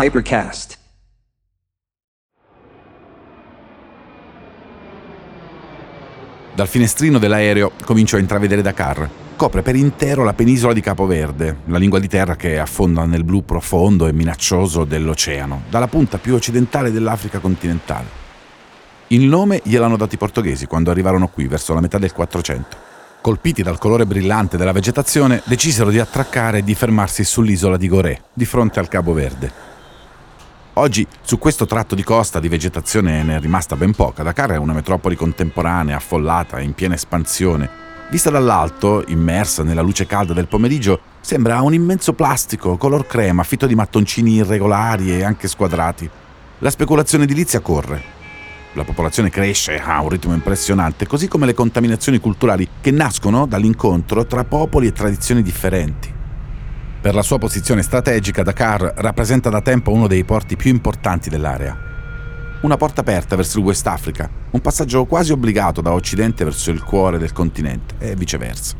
Hypercast. Dal finestrino dell'aereo comincio a intravedere Dakar. Copre per intero la penisola di Capo Verde, la lingua di terra che affonda nel blu profondo e minaccioso dell'oceano, dalla punta più occidentale dell'Africa continentale. Il nome gliel'hanno dato i portoghesi quando arrivarono qui verso la metà del 400. Colpiti dal colore brillante della vegetazione, decisero di attraccare e di fermarsi sull'isola di Gorée, di fronte al Cabo Verde. Oggi su questo tratto di costa di vegetazione ne è rimasta ben poca. Dakar è una metropoli contemporanea, affollata, in piena espansione. Vista dall'alto, immersa nella luce calda del pomeriggio, sembra un immenso plastico color crema, fitto di mattoncini irregolari e anche squadrati. La speculazione edilizia corre. La popolazione cresce a un ritmo impressionante, così come le contaminazioni culturali che nascono dall'incontro tra popoli e tradizioni differenti. Per la sua posizione strategica, Dakar rappresenta da tempo uno dei porti più importanti dell'area. Una porta aperta verso il West Africa, un passaggio quasi obbligato da Occidente verso il cuore del continente e viceversa.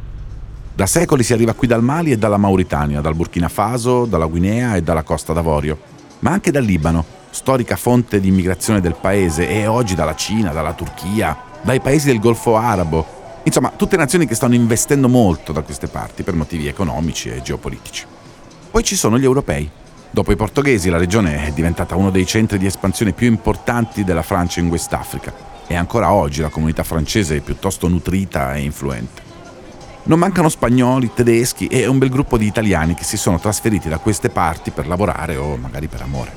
Da secoli si arriva qui dal Mali e dalla Mauritania, dal Burkina Faso, dalla Guinea e dalla Costa d'Avorio, ma anche dal Libano, storica fonte di immigrazione del paese, e oggi dalla Cina, dalla Turchia, dai paesi del Golfo Arabo, Insomma, tutte nazioni che stanno investendo molto da queste parti per motivi economici e geopolitici. Poi ci sono gli europei. Dopo i portoghesi la regione è diventata uno dei centri di espansione più importanti della Francia in West Africa e ancora oggi la comunità francese è piuttosto nutrita e influente. Non mancano spagnoli, tedeschi e un bel gruppo di italiani che si sono trasferiti da queste parti per lavorare o magari per amore.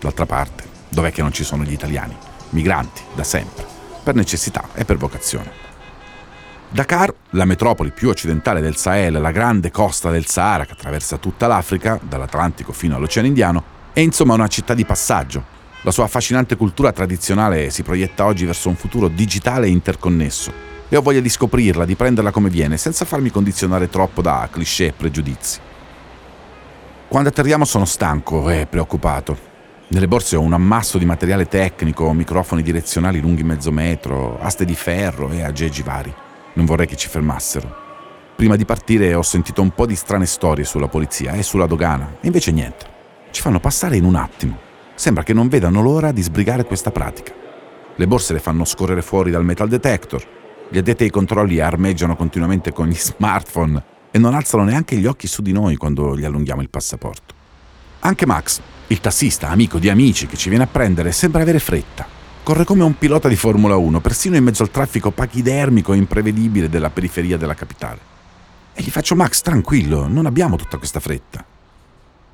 D'altra parte, dov'è che non ci sono gli italiani? Migranti, da sempre, per necessità e per vocazione. Dakar, la metropoli più occidentale del Sahel, la grande costa del Sahara che attraversa tutta l'Africa, dall'Atlantico fino all'Oceano Indiano, è insomma una città di passaggio. La sua affascinante cultura tradizionale si proietta oggi verso un futuro digitale e interconnesso. E ho voglia di scoprirla, di prenderla come viene, senza farmi condizionare troppo da cliché e pregiudizi. Quando atterriamo sono stanco e preoccupato. Nelle borse ho un ammasso di materiale tecnico, microfoni direzionali lunghi mezzo metro, aste di ferro e aggeggi vari. Non vorrei che ci fermassero. Prima di partire ho sentito un po' di strane storie sulla polizia e sulla dogana, e invece niente. Ci fanno passare in un attimo. Sembra che non vedano l'ora di sbrigare questa pratica. Le borse le fanno scorrere fuori dal metal detector. Gli addetti ai controlli armeggiano continuamente con gli smartphone e non alzano neanche gli occhi su di noi quando gli allunghiamo il passaporto. Anche Max, il tassista, amico di amici che ci viene a prendere, sembra avere fretta. Corre come un pilota di Formula 1, persino in mezzo al traffico pachidermico e imprevedibile della periferia della capitale. E gli faccio Max, tranquillo, non abbiamo tutta questa fretta.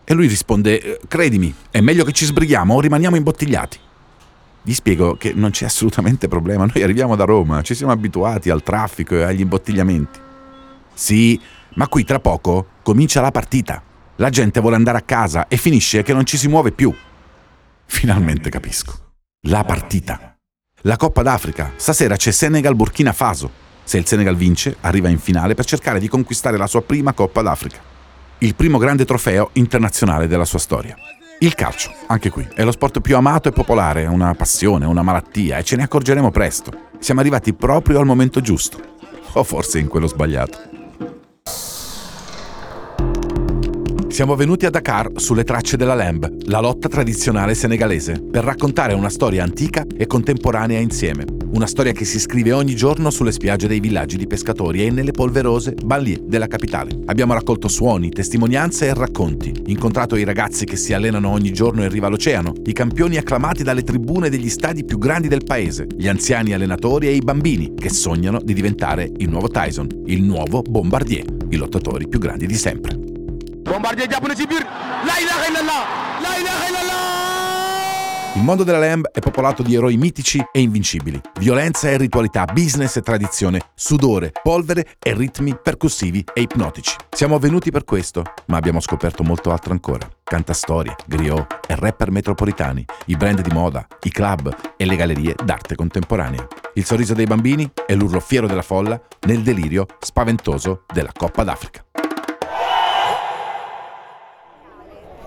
E lui risponde, eh, credimi, è meglio che ci sbrighiamo o rimaniamo imbottigliati. Gli spiego che non c'è assolutamente problema, noi arriviamo da Roma, ci siamo abituati al traffico e agli imbottigliamenti. Sì, ma qui tra poco comincia la partita. La gente vuole andare a casa e finisce che non ci si muove più. Finalmente capisco la partita. La Coppa d'Africa. Stasera c'è Senegal-Burkina Faso. Se il Senegal vince, arriva in finale per cercare di conquistare la sua prima Coppa d'Africa. Il primo grande trofeo internazionale della sua storia. Il calcio, anche qui, è lo sport più amato e popolare, una passione, una malattia e ce ne accorgeremo presto. Siamo arrivati proprio al momento giusto. O forse in quello sbagliato. Siamo venuti a Dakar sulle tracce della Lamb, la lotta tradizionale senegalese, per raccontare una storia antica e contemporanea insieme. Una storia che si scrive ogni giorno sulle spiagge dei villaggi di pescatori e nelle polverose banlieue della capitale. Abbiamo raccolto suoni, testimonianze e racconti, incontrato i ragazzi che si allenano ogni giorno in riva all'oceano, i campioni acclamati dalle tribune degli stadi più grandi del paese, gli anziani allenatori e i bambini che sognano di diventare il nuovo Tyson, il nuovo Bombardier, i lottatori più grandi di sempre. Bombardier jàpp na ci biir la ilaha illallah la ilaha illallah Il mondo della Lamb è popolato di eroi mitici e invincibili, violenza e ritualità, business e tradizione, sudore, polvere e ritmi percussivi e ipnotici. Siamo venuti per questo, ma abbiamo scoperto molto altro ancora. Cantastorie, griot e rapper metropolitani, i brand di moda, i club e le gallerie d'arte contemporanea. Il sorriso dei bambini e l'urlo fiero della folla nel delirio spaventoso della Coppa d'Africa.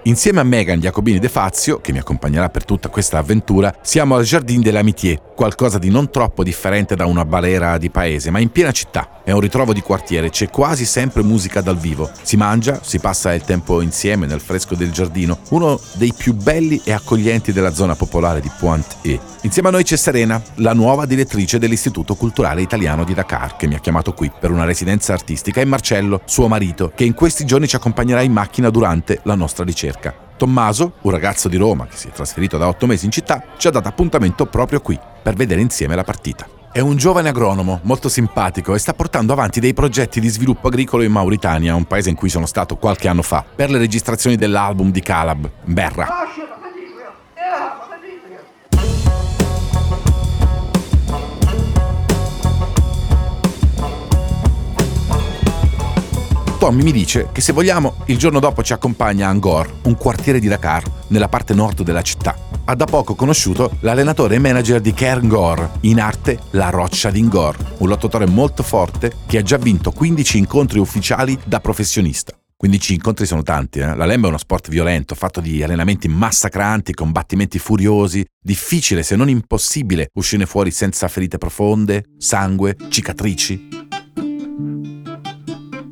Insieme a Megan Jacobini De Fazio, che mi accompagnerà per tutta questa avventura, siamo al Jardin de l'Amitié, qualcosa di non troppo differente da una balera di paese, ma in piena città. È un ritrovo di quartiere, c'è quasi sempre musica dal vivo. Si mangia, si passa il tempo insieme nel fresco del giardino, uno dei più belli e accoglienti della zona popolare di Pointe-E. Insieme a noi c'è Serena, la nuova direttrice dell'Istituto Culturale Italiano di Dakar, che mi ha chiamato qui per una residenza artistica, e Marcello, suo marito, che in questi giorni ci accompagnerà in macchina durante la nostra ricerca. Tommaso, un ragazzo di Roma che si è trasferito da otto mesi in città, ci ha dato appuntamento proprio qui per vedere insieme la partita. È un giovane agronomo, molto simpatico e sta portando avanti dei progetti di sviluppo agricolo in Mauritania, un paese in cui sono stato qualche anno fa, per le registrazioni dell'album di Calab, Berra. Tommy mi dice che se vogliamo il giorno dopo ci accompagna a Angor, un quartiere di Dakar, nella parte nord della città. Ha da poco conosciuto l'allenatore e manager di Kerngor, in arte la Roccia d'Ingor, un lottatore molto forte che ha già vinto 15 incontri ufficiali da professionista. 15 incontri sono tanti, eh? la Lemba è uno sport violento, fatto di allenamenti massacranti, combattimenti furiosi, difficile se non impossibile uscire fuori senza ferite profonde, sangue, cicatrici.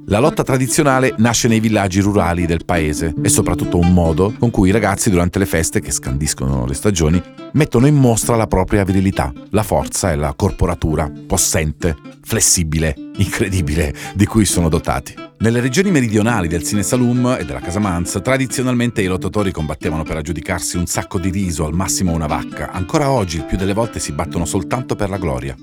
La lotta tradizionale nasce nei villaggi rurali del paese è soprattutto un modo con cui i ragazzi durante le feste che scandiscono le stagioni mettono in mostra la propria virilità, la forza e la corporatura possente, flessibile, incredibile di cui sono dotati. Nelle regioni meridionali del Sinesalum e della Casamance, tradizionalmente i lottatori combattevano per aggiudicarsi un sacco di riso, al massimo una vacca. Ancora oggi il più delle volte si battono soltanto per la gloria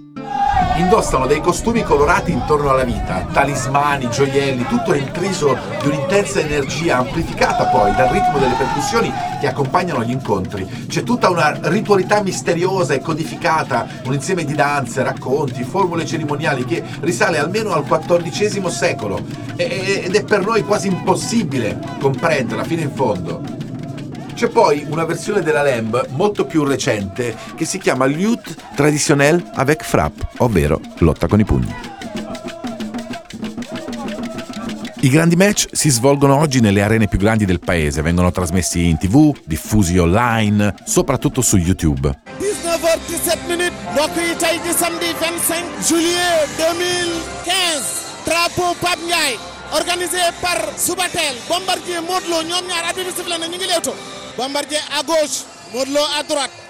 indossano dei costumi colorati intorno alla vita, talismani, gioielli, tutto intriso di un'intensa energia amplificata poi dal ritmo delle percussioni che accompagnano gli incontri. C'è tutta una ritualità misteriosa e codificata, un insieme di danze, racconti, formule cerimoniali che risale almeno al XIV secolo ed è per noi quasi impossibile comprenderla fino in fondo. C'è poi una versione della Lamb molto più recente che si chiama Lutte Traditionnelle avec Frappe, ovvero lotta con i pugni. I grandi match si svolgono oggi nelle arene più grandi del paese, vengono trasmessi in tv, diffusi online, soprattutto su YouTube. 19h17 minutes, tey di samedi 25 juillet 2015 drapeau Pape Ndiaye organisé Subatel Bombardier Modou Lo ñoom ñaar bi sifflé na Bombardier à gauche, Modlo a droite.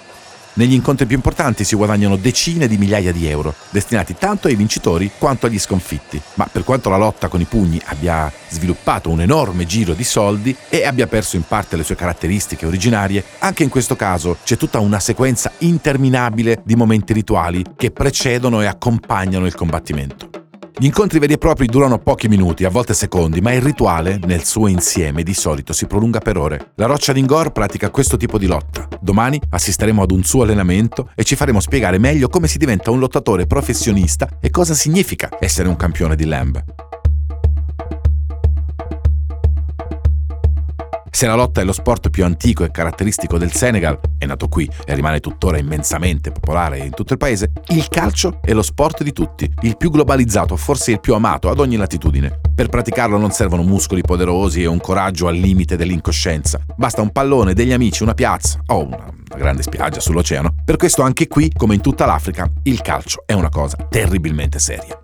Negli incontri più importanti si guadagnano decine di migliaia di euro, destinati tanto ai vincitori quanto agli sconfitti. Ma per quanto la lotta con i pugni abbia sviluppato un enorme giro di soldi e abbia perso in parte le sue caratteristiche originarie, anche in questo caso c'è tutta una sequenza interminabile di momenti rituali che precedono e accompagnano il combattimento. Gli incontri veri e propri durano pochi minuti, a volte secondi, ma il rituale, nel suo insieme, di solito si prolunga per ore. La Roccia d'Ingor pratica questo tipo di lotta. Domani assisteremo ad un suo allenamento e ci faremo spiegare meglio come si diventa un lottatore professionista e cosa significa essere un campione di Lamb. Se la lotta è lo sport più antico e caratteristico del Senegal, è nato qui e rimane tuttora immensamente popolare in tutto il paese, il calcio è lo sport di tutti, il più globalizzato, forse il più amato ad ogni latitudine. Per praticarlo non servono muscoli poderosi e un coraggio al limite dell'incoscienza. Basta un pallone, degli amici, una piazza o una, grande spiaggia sull'oceano. Per questo anche qui, come in tutta l'Africa, il calcio è una cosa terribilmente seria.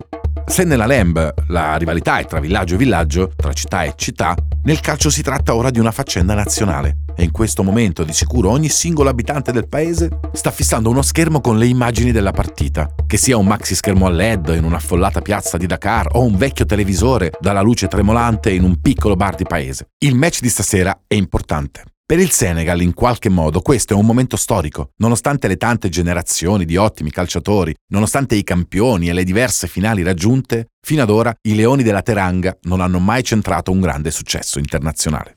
Se nella Lamb la rivalità è tra villaggio e villaggio, tra città e città, nel calcio si tratta ora di una faccenda nazionale. E in questo momento di sicuro ogni singolo abitante del paese sta fissando uno schermo con le immagini della partita, che sia un maxi schermo a LED in un'affollata piazza di Dakar o un vecchio televisore dalla luce tremolante in un piccolo bar di paese. Il match di stasera è importante. Per il Senegal, in qualche modo, questo è un momento storico. Nonostante le tante generazioni di ottimi calciatori, nonostante i campioni e le diverse finali raggiunte, Fino ad ora i Leoni della Teranga non hanno mai centrato un grande successo internazionale.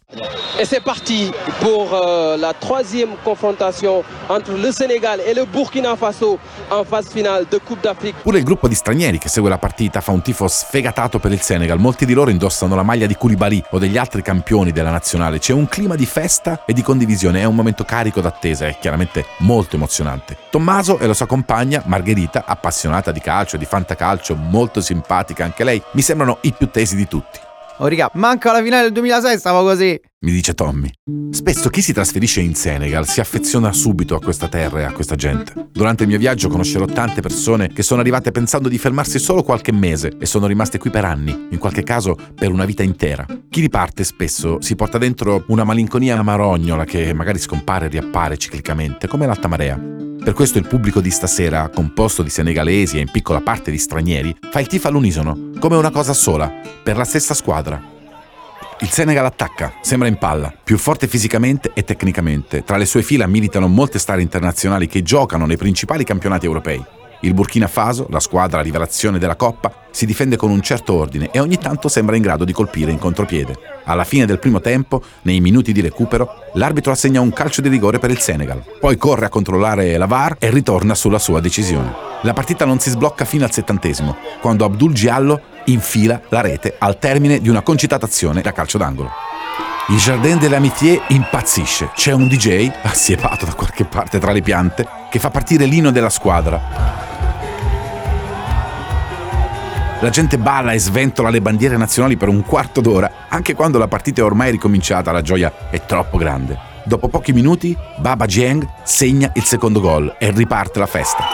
E c'est parti pour euh, la troisième confrontation entre le Senegal e le Burkina Faso en phase finale de Coupe d'Afrique. Pure il gruppo di stranieri che segue la partita fa un tifo sfegatato per il Senegal. Molti di loro indossano la maglia di Koulibaly o degli altri campioni della nazionale. C'è un clima di festa e di condivisione, è un momento carico d'attesa e chiaramente molto emozionante. Tommaso e la sua compagna Margherita, appassionata di calcio e di fantacalcio, molto simpatica simpatica anche lei, mi sembrano i più tesi di tutti. Oh, raga, manco alla finale del 2006 stavo così. Mi dice Tommy. Spesso chi si trasferisce in Senegal si affeziona subito a questa terra e a questa gente. Durante il mio viaggio conoscerò tante persone che sono arrivate pensando di fermarsi solo qualche mese e sono rimaste qui per anni, in qualche caso per una vita intera. Chi riparte spesso si porta dentro una malinconia marognola che magari scompare e riappare ciclicamente, come l'alta marea. Per questo il pubblico di stasera, composto di senegalesi e in piccola parte di stranieri, fa il tifo all'unisono, come una cosa sola, per la stessa squadra. Il Senegal attacca, sembra in palla, più forte fisicamente e tecnicamente. Tra le sue fila militano molte star internazionali che giocano nei principali campionati europei. Il Burkina Faso, la squadra a rivelazione della Coppa, si difende con un certo ordine e ogni tanto sembra in grado di colpire in contropiede. Alla fine del primo tempo, nei minuti di recupero, l'arbitro assegna un calcio di rigore per il Senegal. Poi corre a controllare la VAR e ritorna sulla sua decisione. La partita non si sblocca fino al settantesimo, quando Abdul Giallo infila la rete al termine di una concitata azione da calcio d'angolo. Il Jardin de l'Amitié impazzisce. C'è un DJ, assiepato da qualche parte tra le piante, che fa partire l'inno della squadra. La gente balla e sventola le bandiere nazionali per un quarto d'ora, anche quando la partita è ormai ricominciata, la gioia è troppo grande. Dopo pochi minuti, Baba Jiang segna il secondo gol e riparte la festa.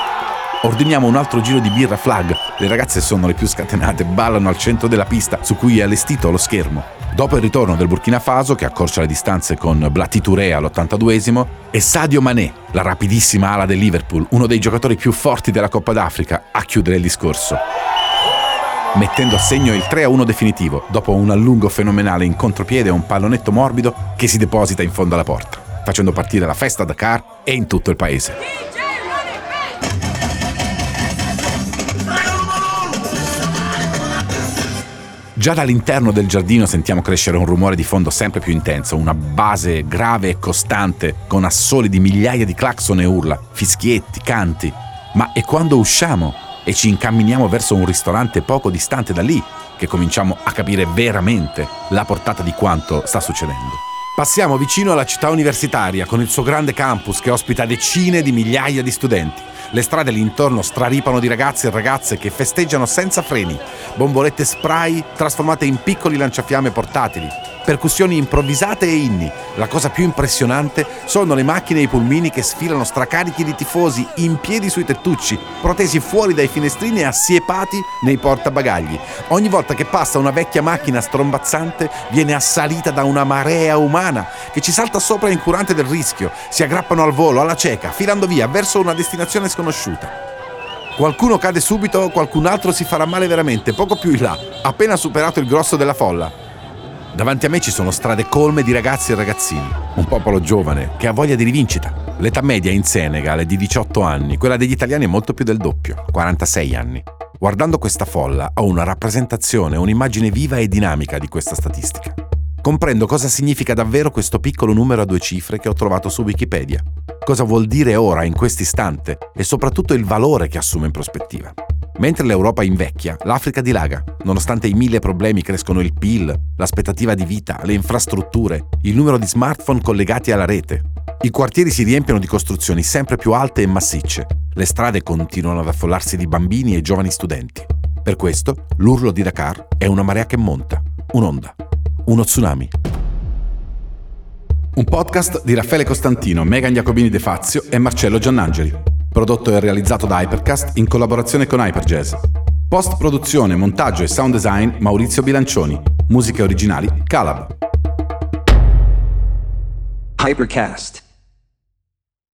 Ordiniamo un altro giro di birra flag. Le ragazze sono le più scatenate, ballano al centro della pista su cui è allestito lo schermo. Dopo il ritorno del Burkina Faso, che accorcia le distanze con Blati Touré all'82esimo, e Sadio Mané, la rapidissima ala del Liverpool, uno dei giocatori più forti della Coppa d'Africa, a chiudere il discorso mettendo a segno il 3-1 definitivo, dopo un allungo fenomenale in contropiede e un pallonetto morbido che si deposita in fondo alla porta, facendo partire la festa a Dakar e in tutto il paese. Già dall'interno del giardino sentiamo crescere un rumore di fondo sempre più intenso, una base grave e costante, con assoli di migliaia di clacson e urla, fischietti, canti. Ma è quando usciamo e ci incamminiamo verso un ristorante poco distante da lì che cominciamo a capire veramente la portata di quanto sta succedendo. Passiamo vicino alla città universitaria con il suo grande campus che ospita decine di migliaia di studenti. Le strade l'intorno straripano di ragazzi e ragazze che festeggiano senza freni, bombolette spray trasformate in piccoli lanciafiamme portatili, percussioni improvvisate e inni. La cosa più impressionante sono le macchine e i pulmini che sfilano stracarichi di tifosi in piedi sui tettucci, protesi fuori dai finestrini e assiepati nei portabagagli. Ogni volta che passa una vecchia macchina strombazzante viene assalita da una marea umana che ci salta sopra incurante del rischio, si aggrappano al volo, alla cieca, filando via verso una destinazione sconosciuta. Qualcuno cade subito, qualcun altro si farà male veramente, poco più in là, appena superato il grosso della folla. Davanti a me ci sono strade colme di ragazzi e ragazzini, un popolo giovane che ha voglia di rivincita. L'età media in Senegal è di 18 anni, quella degli italiani è molto più del doppio, 46 anni. Guardando questa folla ho una rappresentazione, un'immagine viva e dinamica di questa statistica. Comprendo cosa significa davvero questo piccolo numero a due cifre che ho trovato su Wikipedia. Cosa vuol dire ora, in quest'istante, e soprattutto il valore che assume in prospettiva. Mentre l'Europa invecchia, l'Africa dilaga. Nonostante i mille problemi crescono il PIL, l'aspettativa di vita, le infrastrutture, il numero di smartphone collegati alla rete. I quartieri si riempiono di costruzioni sempre più alte e massicce. Le strade continuano ad affollarsi di bambini e giovani studenti. Per questo, l'urlo di Dakar è una marea che monta, un'onda, uno tsunami. Un podcast di Raffaele Costantino, Megan Jacobini De Fazio e Marcello Giannangeli. Prodotto e realizzato da Hypercast in collaborazione con Hyperjazz. Post produzione, montaggio e sound design Maurizio Bilancioni. Musiche originali Calab. Hypercast.